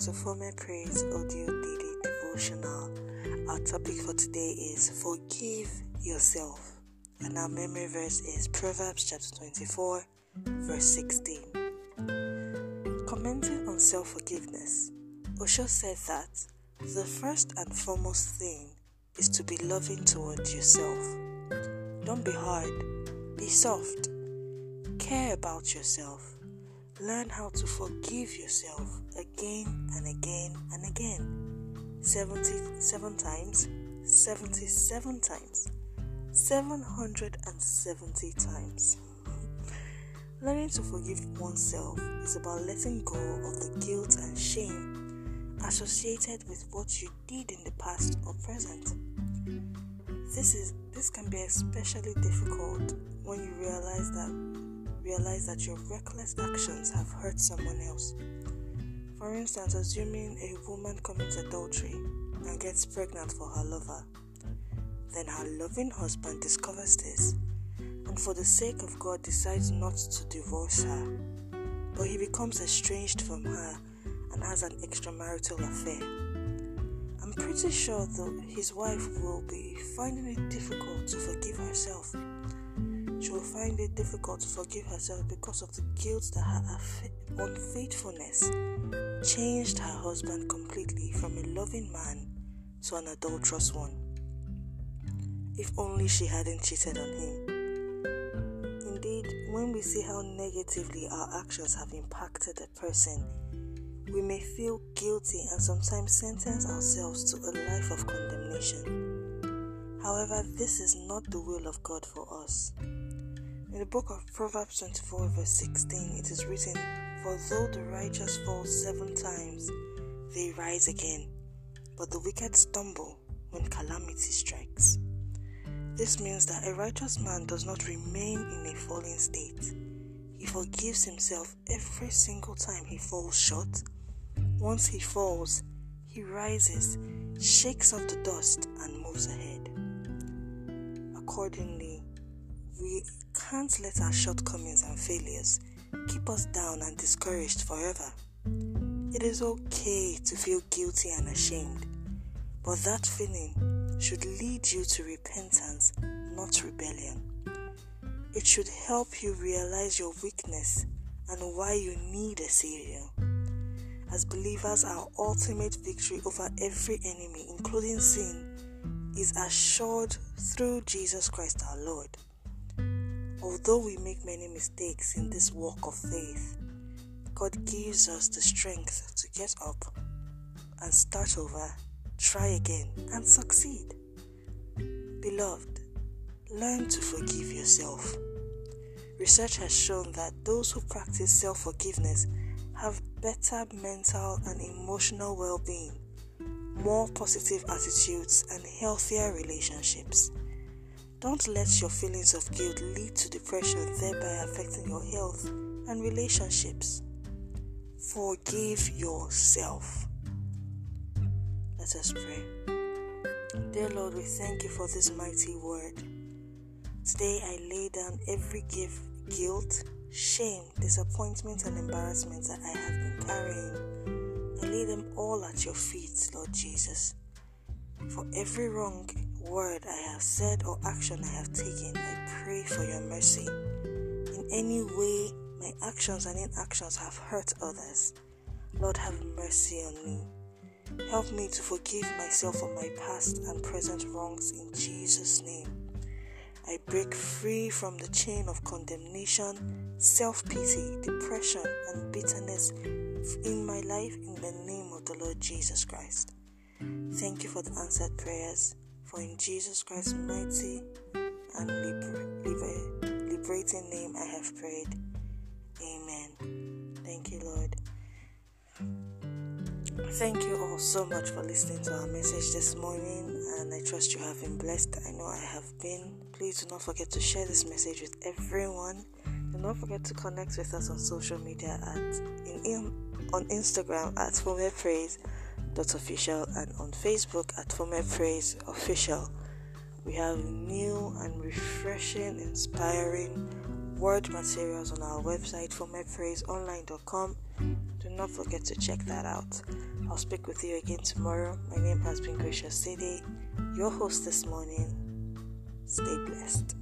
to Former Praise Audio Daily Devotional. Our topic for today is Forgive Yourself, and our memory verse is Proverbs chapter 24, verse 16. Commenting on self forgiveness, Osho said that the first and foremost thing is to be loving towards yourself. Don't be hard, be soft, care about yourself Learn how to forgive yourself again and again and again. 77 times, 77 times, 770 times. Learning to forgive oneself is about letting go of the guilt and shame associated with what you did in the past or present. This is this can be especially difficult when you realize that realize that your reckless actions have hurt someone else. For instance, assuming a woman commits adultery and gets pregnant for her lover, then her loving husband discovers this and, for the sake of God, decides not to divorce her, but he becomes estranged from her and has an extramarital affair. I'm pretty sure that his wife will be finding it difficult to forgive herself she will find it difficult to forgive herself because of the guilt that her unfaithfulness changed her husband completely from a loving man to an adulterous one. If only she hadn't cheated on him. Indeed, when we see how negatively our actions have impacted a person, we may feel guilty and sometimes sentence ourselves to a life of condemnation. However, this is not the will of God for us. In the book of Proverbs 24, verse 16, it is written, For though the righteous fall seven times, they rise again, but the wicked stumble when calamity strikes. This means that a righteous man does not remain in a falling state. He forgives himself every single time he falls short. Once he falls, he rises, shakes off the dust, and moves ahead. Accordingly, we can't let our shortcomings and failures keep us down and discouraged forever. It is okay to feel guilty and ashamed, but that feeling should lead you to repentance, not rebellion. It should help you realize your weakness and why you need a Savior. As believers, our ultimate victory over every enemy, including sin, is assured through Jesus Christ our Lord. Although we make many mistakes in this walk of faith, God gives us the strength to get up and start over, try again, and succeed. Beloved, learn to forgive yourself. Research has shown that those who practice self forgiveness have better mental and emotional well being, more positive attitudes, and healthier relationships. Don't let your feelings of guilt lead to depression, thereby affecting your health and relationships. Forgive yourself. Let us pray. Dear Lord, we thank you for this mighty word. Today I lay down every gift, guilt, shame, disappointment, and embarrassment that I have been carrying. I lay them all at your feet, Lord Jesus. For every wrong word I have said or action I have taken, I pray for your mercy. In any way my actions and inactions have hurt others, Lord, have mercy on me. Help me to forgive myself for my past and present wrongs in Jesus' name. I break free from the chain of condemnation, self pity, depression, and bitterness in my life in the name of the Lord Jesus Christ. Thank you for the answered prayers. For in Jesus Christ's mighty and liber- liber- liberating name I have prayed. Amen. Thank you, Lord. Thank you all so much for listening to our message this morning, and I trust you have been blessed. I know I have been. Please do not forget to share this message with everyone. Do not forget to connect with us on social media at in, in on Instagram at Fome Praise official and on Facebook at Former Praise Official. We have new and refreshing, inspiring word materials on our website, formerpraiseonline.com. Do not forget to check that out. I'll speak with you again tomorrow. My name has been Gracious City, your host this morning. Stay blessed.